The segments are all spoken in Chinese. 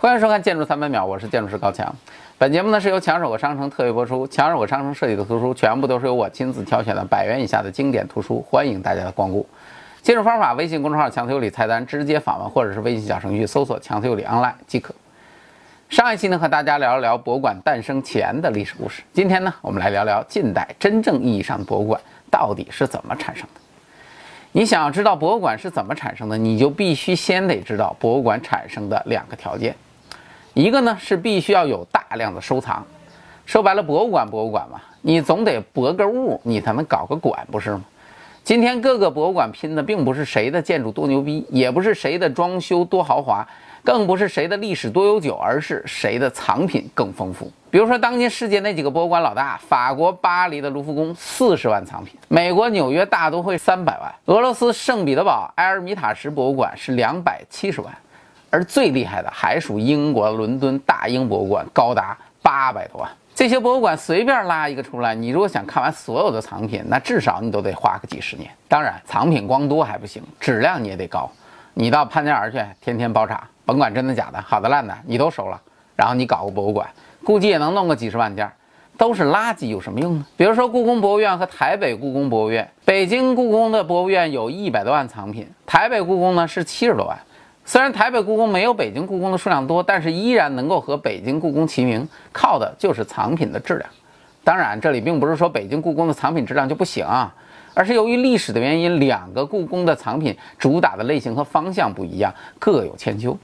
欢迎收看《建筑三百秒》，我是建筑师高强。本节目呢是由强手和商城特约播出，强手和商城设计的图书全部都是由我亲自挑选的百元以下的经典图书，欢迎大家的光顾。进入方法：微信公众号“强词有理”菜单直接访问，或者是微信小程序搜索“强词有理 online” 即可。上一期呢和大家聊一聊博物馆诞生前的历史故事，今天呢我们来聊聊近代真正意义上的博物馆到底是怎么产生的。你想要知道博物馆是怎么产生的，你就必须先得知道博物馆产生的两个条件。一个呢是必须要有大量的收藏，说白了，博物馆博物馆嘛，你总得博个物，你才能搞个馆，不是吗？今天各个博物馆拼的并不是谁的建筑多牛逼，也不是谁的装修多豪华，更不是谁的历史多悠久，而是谁的藏品更丰富。比如说，当今世界那几个博物馆老大，法国巴黎的卢浮宫四十万藏品，美国纽约大都会三百万，俄罗斯圣彼得堡埃尔米塔什博物馆是两百七十万。而最厉害的还属英国伦敦大英博物馆，高达八百多万。这些博物馆随便拉一个出来，你如果想看完所有的藏品，那至少你都得花个几十年。当然，藏品光多还不行，质量你也得高。你到潘家园去，天天包场，甭管真的假的，好的烂的你都收了。然后你搞个博物馆，估计也能弄个几十万件，都是垃圾，有什么用呢？比如说故宫博物院和台北故宫博物院，北京故宫的博物院有一百多万藏品，台北故宫呢是七十多万。虽然台北故宫没有北京故宫的数量多，但是依然能够和北京故宫齐名，靠的就是藏品的质量。当然，这里并不是说北京故宫的藏品质量就不行啊，而是由于历史的原因，两个故宫的藏品主打的类型和方向不一样，各有千秋。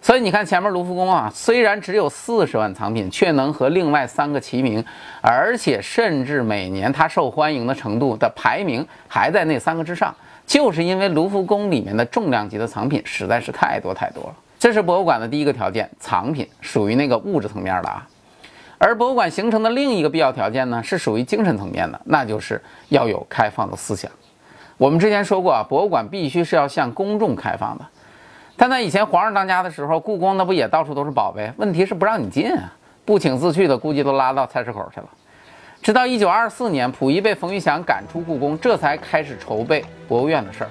所以你看前面卢浮宫啊，虽然只有四十万藏品，却能和另外三个齐名，而且甚至每年它受欢迎的程度的排名还在那三个之上。就是因为卢浮宫里面的重量级的藏品实在是太多太多了，这是博物馆的第一个条件，藏品属于那个物质层面的啊。而博物馆形成的另一个必要条件呢，是属于精神层面的，那就是要有开放的思想。我们之前说过啊，博物馆必须是要向公众开放的。但在以前皇上当家的时候，故宫那不也到处都是宝贝？问题是不让你进啊，不请自去的估计都拉到菜市口去了。直到一九二四年，溥仪被冯玉祥赶出故宫，这才开始筹备博物院的事儿。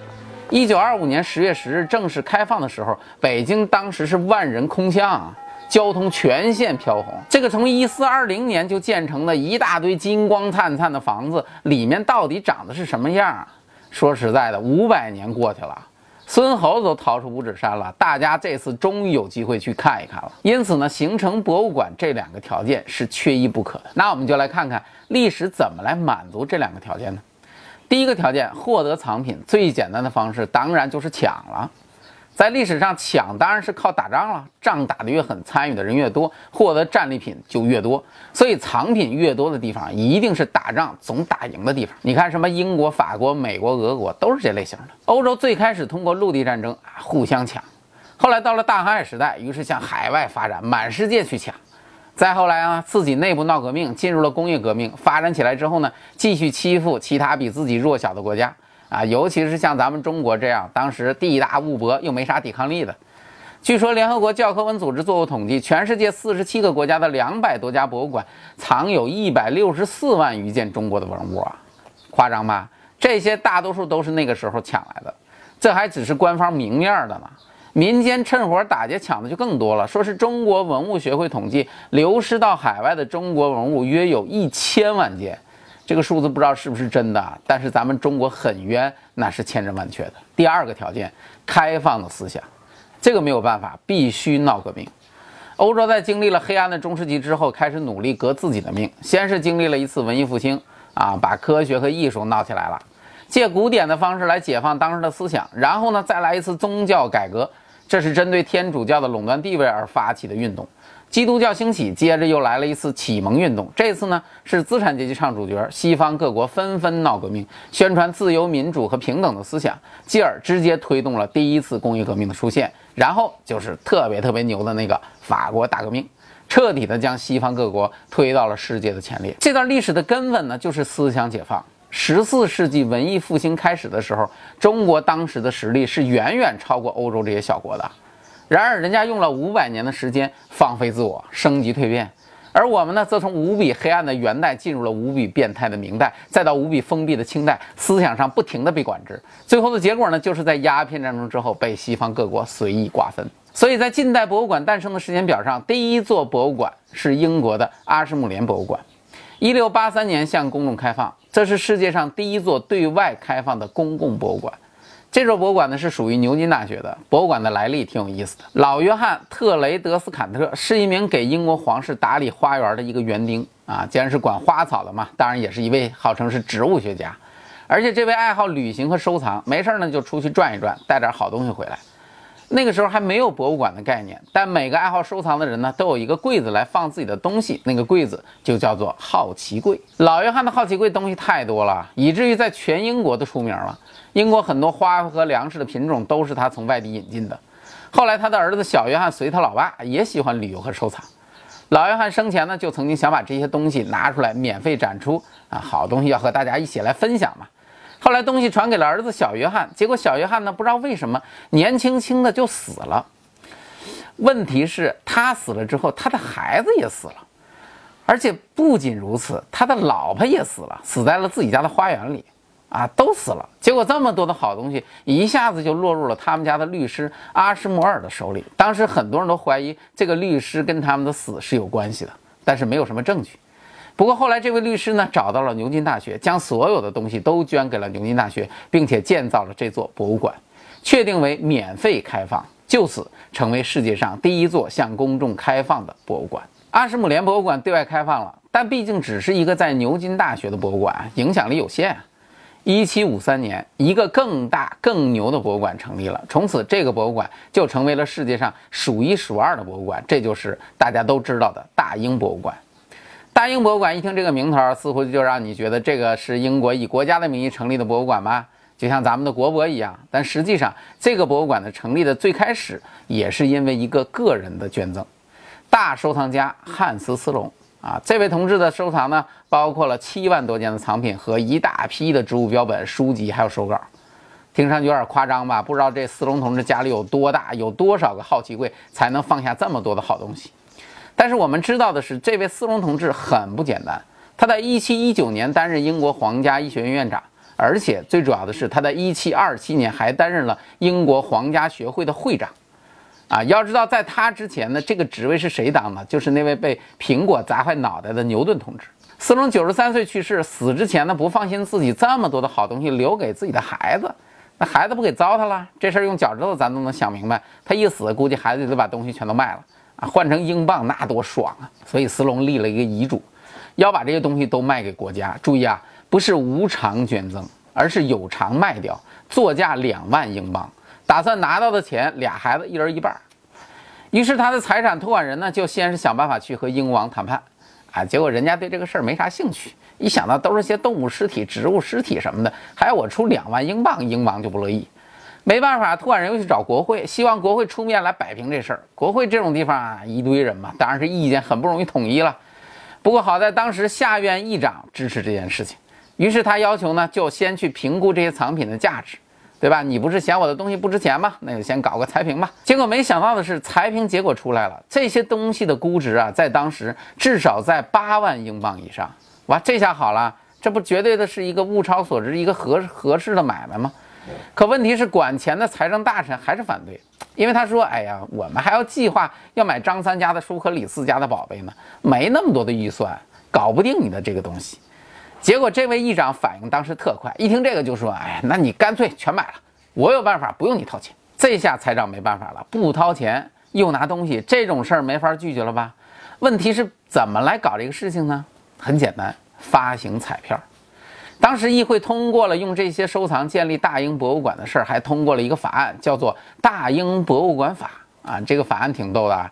一九二五年十月十日正式开放的时候，北京当时是万人空巷啊，交通全线飘红。这个从一四二零年就建成的一大堆金光灿灿的房子，里面到底长得是什么样？说实在的，五百年过去了。孙猴子都逃出五指山了，大家这次终于有机会去看一看了。因此呢，形成博物馆这两个条件是缺一不可的。那我们就来看看历史怎么来满足这两个条件呢？第一个条件，获得藏品最简单的方式当然就是抢了。在历史上抢当然是靠打仗了，仗打得越狠，参与的人越多，获得战利品就越多。所以藏品越多的地方，一定是打仗总打赢的地方。你看什么英国、法国、美国、俄国都是这类型的。欧洲最开始通过陆地战争啊互相抢，后来到了大航海时代，于是向海外发展，满世界去抢。再后来啊，自己内部闹革命，进入了工业革命，发展起来之后呢，继续欺负其他比自己弱小的国家。啊，尤其是像咱们中国这样，当时地大物博又没啥抵抗力的。据说联合国教科文组织做过统计，全世界四十七个国家的两百多家博物馆藏有一百六十四万余件中国的文物啊，夸张吧？这些大多数都是那个时候抢来的，这还只是官方明面的呢，民间趁火打劫抢的就更多了。说是中国文物学会统计，流失到海外的中国文物约有一千万件。这个数字不知道是不是真的，但是咱们中国很冤，那是千真万确的。第二个条件，开放的思想，这个没有办法，必须闹革命。欧洲在经历了黑暗的中世纪之后，开始努力革自己的命。先是经历了一次文艺复兴，啊，把科学和艺术闹起来了，借古典的方式来解放当时的思想。然后呢，再来一次宗教改革，这是针对天主教的垄断地位而发起的运动。基督教兴起，接着又来了一次启蒙运动。这次呢，是资产阶级唱主角，西方各国纷纷闹革命，宣传自由、民主和平等的思想，继而直接推动了第一次工业革命的出现。然后就是特别特别牛的那个法国大革命，彻底的将西方各国推到了世界的前列。这段历史的根本呢，就是思想解放。十四世纪文艺复兴开始的时候，中国当时的实力是远远超过欧洲这些小国的。然而，人家用了五百年的时间放飞自我、升级蜕变，而我们呢，则从无比黑暗的元代进入了无比变态的明代，再到无比封闭的清代，思想上不停地被管制。最后的结果呢，就是在鸦片战争之后被西方各国随意瓜分。所以在近代博物馆诞生的时间表上，第一座博物馆是英国的阿什姆联博物馆，一六八三年向公众开放，这是世界上第一座对外开放的公共博物馆。这座博物馆呢是属于牛津大学的。博物馆的来历挺有意思的。老约翰·特雷德斯坎特是一名给英国皇室打理花园的一个园丁啊，既然是管花草的嘛，当然也是一位号称是植物学家。而且这位爱好旅行和收藏，没事呢就出去转一转，带点好东西回来。那个时候还没有博物馆的概念，但每个爱好收藏的人呢都有一个柜子来放自己的东西，那个柜子就叫做好奇柜。老约翰的好奇柜东西太多了，以至于在全英国都出名了。英国很多花和粮食的品种都是他从外地引进的。后来他的儿子小约翰随他老爸也喜欢旅游和收藏。老约翰生前呢就曾经想把这些东西拿出来免费展出啊，好东西要和大家一起来分享嘛。后来东西传给了儿子小约翰，结果小约翰呢不知道为什么年轻轻的就死了。问题是，他死了之后，他的孩子也死了，而且不仅如此，他的老婆也死了，死在了自己家的花园里，啊，都死了。结果这么多的好东西一下子就落入了他们家的律师阿什摩尔的手里。当时很多人都怀疑这个律师跟他们的死是有关系的，但是没有什么证据。不过后来，这位律师呢找到了牛津大学，将所有的东西都捐给了牛津大学，并且建造了这座博物馆，确定为免费开放，就此成为世界上第一座向公众开放的博物馆。阿什姆联博物馆对外开放了，但毕竟只是一个在牛津大学的博物馆，影响力有限。一七五三年，一个更大更牛的博物馆成立了，从此这个博物馆就成为了世界上数一数二的博物馆，这就是大家都知道的大英博物馆。大英博物馆一听这个名头，似乎就让你觉得这个是英国以国家的名义成立的博物馆吧，就像咱们的国博一样。但实际上，这个博物馆的成立的最开始也是因为一个个人的捐赠。大收藏家汉斯·斯隆啊，这位同志的收藏呢，包括了七万多件的藏品和一大批的植物标本、书籍还有手稿。听上去有点夸张吧？不知道这斯隆同志家里有多大，有多少个好奇柜才能放下这么多的好东西。但是我们知道的是，这位斯隆同志很不简单。他在1719年担任英国皇家医学院院长，而且最主要的是，他在1727年还担任了英国皇家学会的会长。啊，要知道，在他之前呢，这个职位是谁当的？就是那位被苹果砸坏脑袋的牛顿同志。斯隆九十三岁去世，死之前呢，不放心自己这么多的好东西留给自己的孩子，那孩子不给糟蹋了？这事儿用脚趾头咱都能想明白。他一死，估计孩子就得把东西全都卖了。啊，换成英镑那多爽啊！所以斯隆立了一个遗嘱，要把这些东西都卖给国家。注意啊，不是无偿捐赠，而是有偿卖掉，作价两万英镑，打算拿到的钱俩孩子一人一半。于是他的财产托管人呢，就先是想办法去和英王谈判，啊，结果人家对这个事儿没啥兴趣，一想到都是些动物尸体、植物尸体什么的，还要我出两万英镑，英王就不乐意。没办法，托管人又去找国会，希望国会出面来摆平这事儿。国会这种地方啊，一堆人嘛，当然是意见很不容易统一了。不过好在当时下院议长支持这件事情，于是他要求呢，就先去评估这些藏品的价值，对吧？你不是嫌我的东西不值钱吗？那就先搞个裁评吧。结果没想到的是，裁评结果出来了，这些东西的估值啊，在当时至少在八万英镑以上。哇，这下好了，这不绝对的是一个物超所值、一个合合适的买卖吗？可问题是，管钱的财政大臣还是反对，因为他说：“哎呀，我们还要计划要买张三家的书和李四家的宝贝呢，没那么多的预算，搞不定你的这个东西。”结果这位议长反应当时特快，一听这个就说：“哎，那你干脆全买了，我有办法，不用你掏钱。”这下财长没办法了，不掏钱又拿东西，这种事儿没法拒绝了吧？问题是怎么来搞这个事情呢？很简单，发行彩票。当时议会通过了用这些收藏建立大英博物馆的事儿，还通过了一个法案，叫做《大英博物馆法》啊。这个法案挺逗的啊，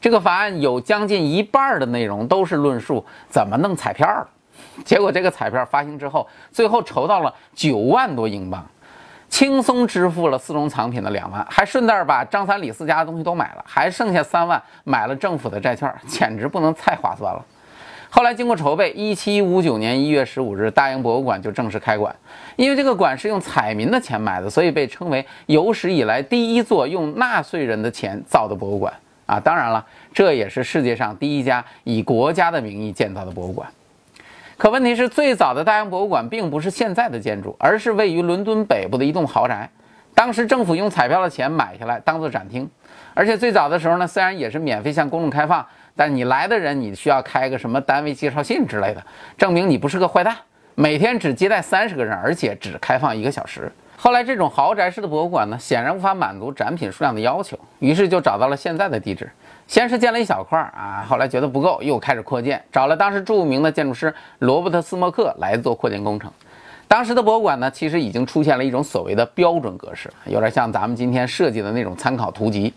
这个法案有将近一半的内容都是论述怎么弄彩票的。结果这个彩票发行之后，最后筹到了九万多英镑，轻松支付了四种藏品的两万，还顺带把张三李四家的东西都买了，还剩下三万买了政府的债券，简直不能太划算了。后来经过筹备，一七五九年一月十五日，大英博物馆就正式开馆。因为这个馆是用彩民的钱买的，所以被称为有史以来第一座用纳税人的钱造的博物馆啊！当然了，这也是世界上第一家以国家的名义建造的博物馆。可问题是，最早的大英博物馆并不是现在的建筑，而是位于伦敦北部的一栋豪宅。当时政府用彩票的钱买下来当做展厅，而且最早的时候呢，虽然也是免费向公众开放，但你来的人你需要开个什么单位介绍信之类的，证明你不是个坏蛋。每天只接待三十个人，而且只开放一个小时。后来这种豪宅式的博物馆呢，显然无法满足展品数量的要求，于是就找到了现在的地址。先是建了一小块儿啊，后来觉得不够，又开始扩建，找了当时著名的建筑师罗伯特斯莫克来做扩建工程。当时的博物馆呢，其实已经出现了一种所谓的标准格式，有点像咱们今天设计的那种参考图集，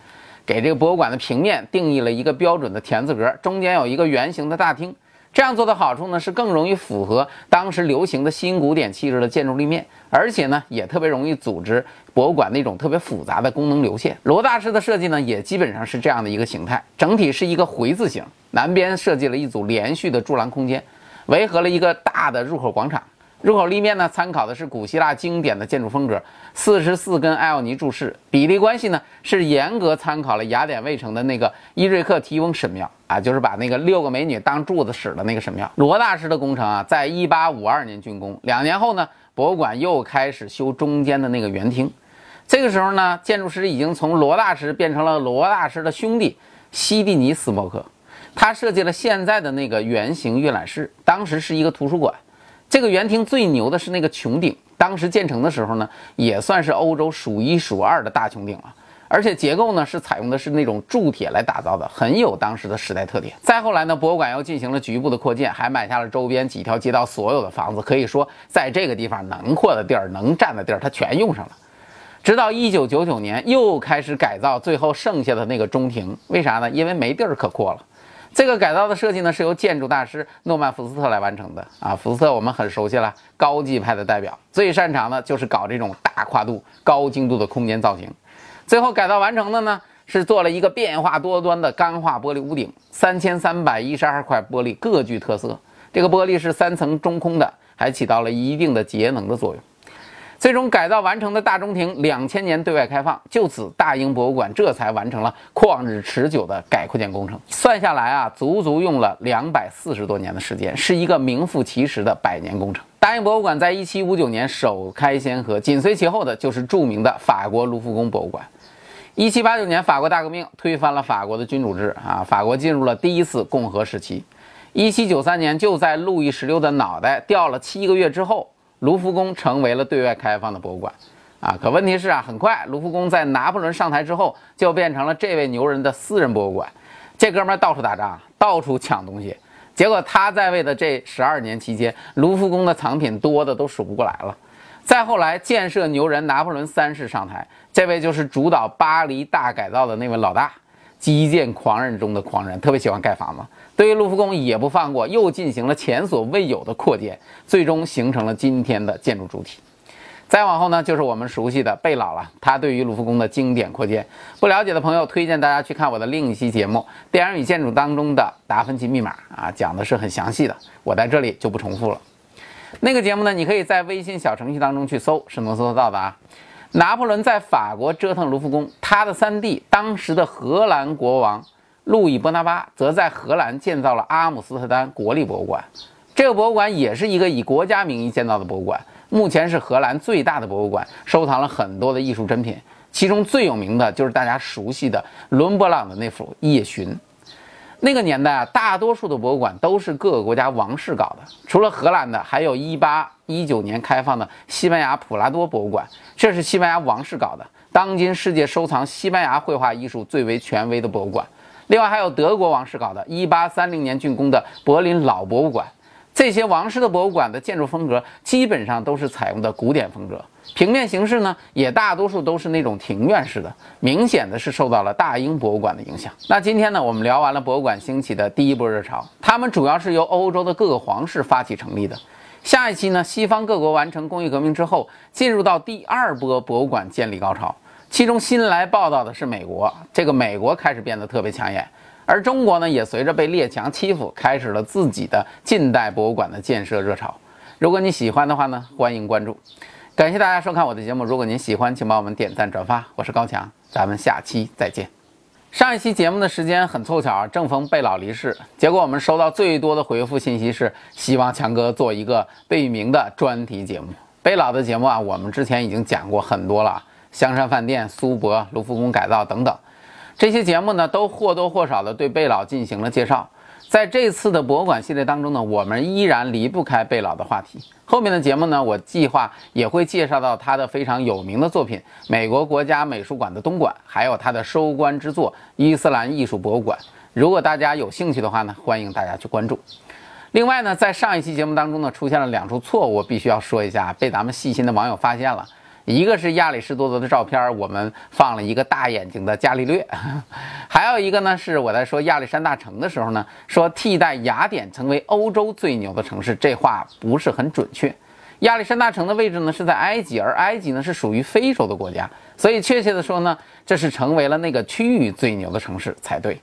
给这个博物馆的平面定义了一个标准的田字格，中间有一个圆形的大厅。这样做的好处呢，是更容易符合当时流行的新古典气质的建筑立面，而且呢，也特别容易组织博物馆那种特别复杂的功能流线。罗大师的设计呢，也基本上是这样的一个形态，整体是一个回字形，南边设计了一组连续的柱廊空间，围合了一个大的入口广场。入口立面呢，参考的是古希腊经典的建筑风格，四十四根艾奥尼柱式，比例关系呢是严格参考了雅典卫城的那个伊瑞克提翁神庙啊，就是把那个六个美女当柱子使的那个神庙。罗大师的工程啊，在一八五二年竣工，两年后呢，博物馆又开始修中间的那个圆厅。这个时候呢，建筑师已经从罗大师变成了罗大师的兄弟西蒂尼斯伯克，他设计了现在的那个圆形阅览室，当时是一个图书馆。这个圆厅最牛的是那个穹顶，当时建成的时候呢，也算是欧洲数一数二的大穹顶了。而且结构呢是采用的是那种铸铁来打造的，很有当时的时代特点。再后来呢，博物馆又进行了局部的扩建，还买下了周边几条街道所有的房子，可以说在这个地方能扩的地儿、能占的地儿，它全用上了。直到一九九九年又开始改造，最后剩下的那个中庭，为啥呢？因为没地儿可扩了。这个改造的设计呢，是由建筑大师诺曼福斯特来完成的啊。福斯特我们很熟悉了，高技派的代表，最擅长的就是搞这种大跨度、高精度的空间造型。最后改造完成的呢，是做了一个变化多端的钢化玻璃屋顶，三千三百一十二块玻璃各具特色。这个玻璃是三层中空的，还起到了一定的节能的作用。最终改造完成的大中庭，两千年对外开放，就此大英博物馆这才完成了旷日持久的改扩建工程。算下来啊，足足用了两百四十多年的时间，是一个名副其实的百年工程。大英博物馆在一七五九年首开先河，紧随其后的就是著名的法国卢浮宫博物馆。一七八九年，法国大革命推翻了法国的君主制啊，法国进入了第一次共和时期。一七九三年，就在路易十六的脑袋掉了七个月之后。卢浮宫成为了对外开放的博物馆，啊，可问题是啊，很快卢浮宫在拿破仑上台之后，就变成了这位牛人的私人博物馆。这哥们儿到处打仗，到处抢东西，结果他在位的这十二年期间，卢浮宫的藏品多的都数不过来了。再后来，建设牛人拿破仑三世上台，这位就是主导巴黎大改造的那位老大。基建狂人中的狂人，特别喜欢盖房子。对于卢浮宫也不放过，又进行了前所未有的扩建，最终形成了今天的建筑主体。再往后呢，就是我们熟悉的贝老了。他对于卢浮宫的经典扩建，不了解的朋友，推荐大家去看我的另一期节目《电影与建筑》当中的达芬奇密码啊，讲的是很详细的，我在这里就不重复了。那个节目呢，你可以在微信小程序当中去搜，是能搜得到的啊。拿破仑在法国折腾卢浮宫，他的三弟当时的荷兰国王路易波拿巴则在荷兰建造了阿姆斯特丹国立博物馆。这个博物馆也是一个以国家名义建造的博物馆，目前是荷兰最大的博物馆，收藏了很多的艺术珍品，其中最有名的就是大家熟悉的伦勃朗的那幅《夜巡》。那个年代啊，大多数的博物馆都是各个国家王室搞的，除了荷兰的，还有一八一九年开放的西班牙普拉多博物馆，这是西班牙王室搞的，当今世界收藏西班牙绘画艺术最为权威的博物馆。另外还有德国王室搞的，一八三零年竣工的柏林老博物馆。这些王室的博物馆的建筑风格基本上都是采用的古典风格，平面形式呢也大多数都是那种庭院式的，明显的是受到了大英博物馆的影响。那今天呢，我们聊完了博物馆兴起的第一波热潮，他们主要是由欧洲的各个皇室发起成立的。下一期呢，西方各国完成工业革命之后，进入到第二波博物馆建立高潮，其中新来报道的是美国，这个美国开始变得特别抢眼。而中国呢，也随着被列强欺负，开始了自己的近代博物馆的建设热潮。如果你喜欢的话呢，欢迎关注。感谢大家收看我的节目。如果您喜欢，请帮我们点赞转发。我是高强，咱们下期再见。上一期节目的时间很凑巧，正逢贝老离世，结果我们收到最多的回复信息是希望强哥做一个贝聿铭的专题节目。贝老的节目啊，我们之前已经讲过很多了。香山饭店、苏博、卢浮宫改造等等。这些节目呢，都或多或少的对贝老进行了介绍。在这次的博物馆系列当中呢，我们依然离不开贝老的话题。后面的节目呢，我计划也会介绍到他的非常有名的作品——美国国家美术馆的东馆，还有他的收官之作——伊斯兰艺术博物馆。如果大家有兴趣的话呢，欢迎大家去关注。另外呢，在上一期节目当中呢，出现了两处错误，我必须要说一下，被咱们细心的网友发现了。一个是亚里士多德的照片，我们放了一个大眼睛的伽利略；还有一个呢，是我在说亚历山大城的时候呢，说替代雅典成为欧洲最牛的城市，这话不是很准确。亚历山大城的位置呢是在埃及，而埃及呢是属于非洲的国家，所以确切的说呢，这是成为了那个区域最牛的城市才对。